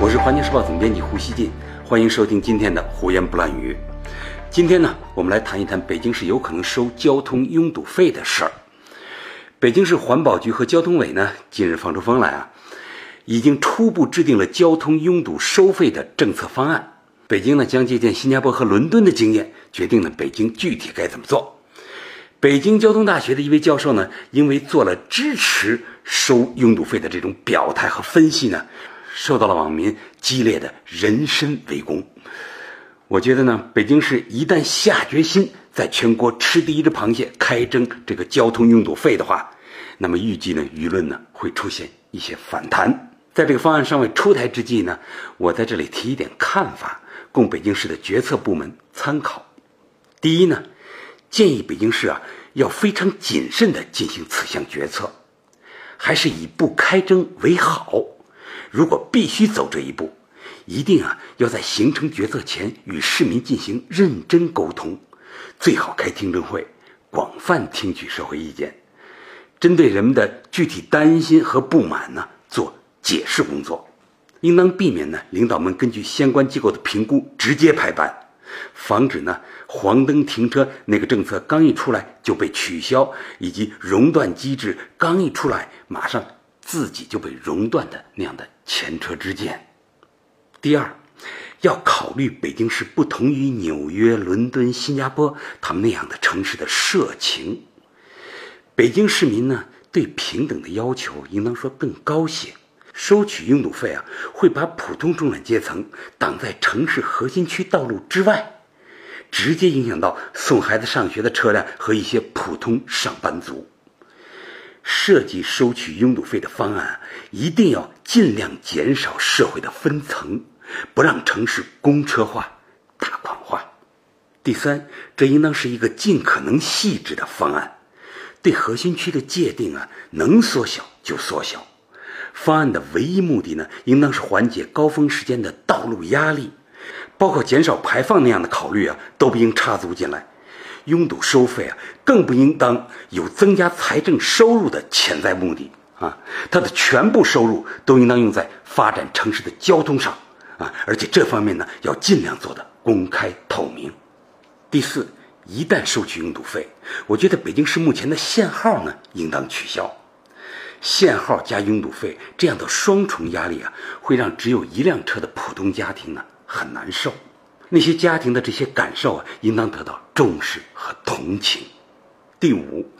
我是环球时报总编辑胡锡进，欢迎收听今天的胡言不乱语。今天呢，我们来谈一谈北京市有可能收交通拥堵费的事儿。北京市环保局和交通委呢，近日放出风来啊，已经初步制定了交通拥堵收费的政策方案。北京呢，将借鉴新加坡和伦敦的经验，决定了北京具体该怎么做。北京交通大学的一位教授呢，因为做了支持收拥堵费的这种表态和分析呢，受到了网民激烈的人身围攻。我觉得呢，北京市一旦下决心在全国吃第一只螃蟹，开征这个交通拥堵费的话，那么预计呢，舆论呢会出现一些反弹。在这个方案尚未出台之际呢，我在这里提一点看法。供北京市的决策部门参考。第一呢，建议北京市啊要非常谨慎地进行此项决策，还是以不开征为好。如果必须走这一步，一定啊要在形成决策前与市民进行认真沟通，最好开听证会，广泛听取社会意见，针对人们的具体担心和不满呢做解释工作。应当避免呢，领导们根据相关机构的评估直接排班，防止呢黄灯停车那个政策刚一出来就被取消，以及熔断机制刚一出来马上自己就被熔断的那样的前车之鉴。第二，要考虑北京市不同于纽约、伦敦、新加坡他们那样的城市的社情，北京市民呢对平等的要求应当说更高些。收取拥堵费啊，会把普通中产阶层挡在城市核心区道路之外，直接影响到送孩子上学的车辆和一些普通上班族。设计收取拥堵费的方案，一定要尽量减少社会的分层，不让城市公车化、大款化。第三，这应当是一个尽可能细致的方案，对核心区的界定啊，能缩小就缩小。方案的唯一目的呢，应当是缓解高峰时间的道路压力，包括减少排放那样的考虑啊，都不应插足进来。拥堵收费啊，更不应当有增加财政收入的潜在目的啊，它的全部收入都应当用在发展城市的交通上啊，而且这方面呢，要尽量做的公开透明。第四，一旦收取拥堵费，我觉得北京市目前的限号呢，应当取消。限号加拥堵费这样的双重压力啊，会让只有一辆车的普通家庭呢很难受。那些家庭的这些感受啊，应当得到重视和同情。第五，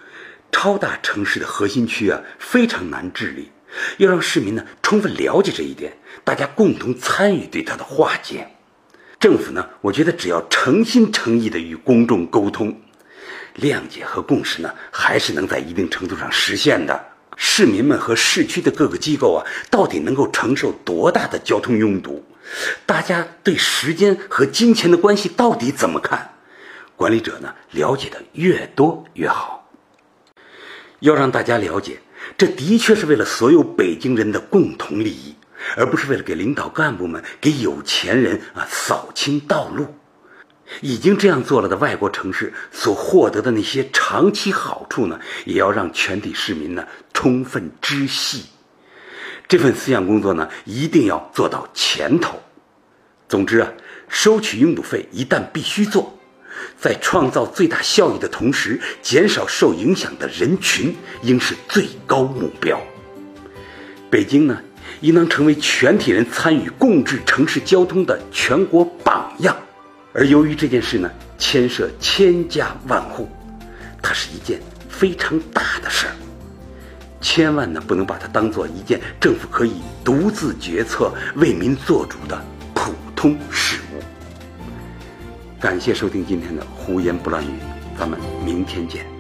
超大城市的核心区啊非常难治理，要让市民呢充分了解这一点，大家共同参与对它的化解。政府呢，我觉得只要诚心诚意的与公众沟通，谅解和共识呢，还是能在一定程度上实现的。市民们和市区的各个机构啊，到底能够承受多大的交通拥堵？大家对时间和金钱的关系到底怎么看？管理者呢，了解的越多越好。要让大家了解，这的确是为了所有北京人的共同利益，而不是为了给领导干部们、给有钱人啊扫清道路。已经这样做了的外国城市所获得的那些长期好处呢，也要让全体市民呢充分知悉。这份思想工作呢，一定要做到前头。总之啊，收取拥堵费一旦必须做，在创造最大效益的同时，减少受影响的人群应是最高目标。北京呢，应当成为全体人参与共治城市交通的全国榜样。而由于这件事呢，牵涉千家万户，它是一件非常大的事儿，千万呢不能把它当做一件政府可以独自决策、为民做主的普通事务。感谢收听今天的胡言不乱语，咱们明天见。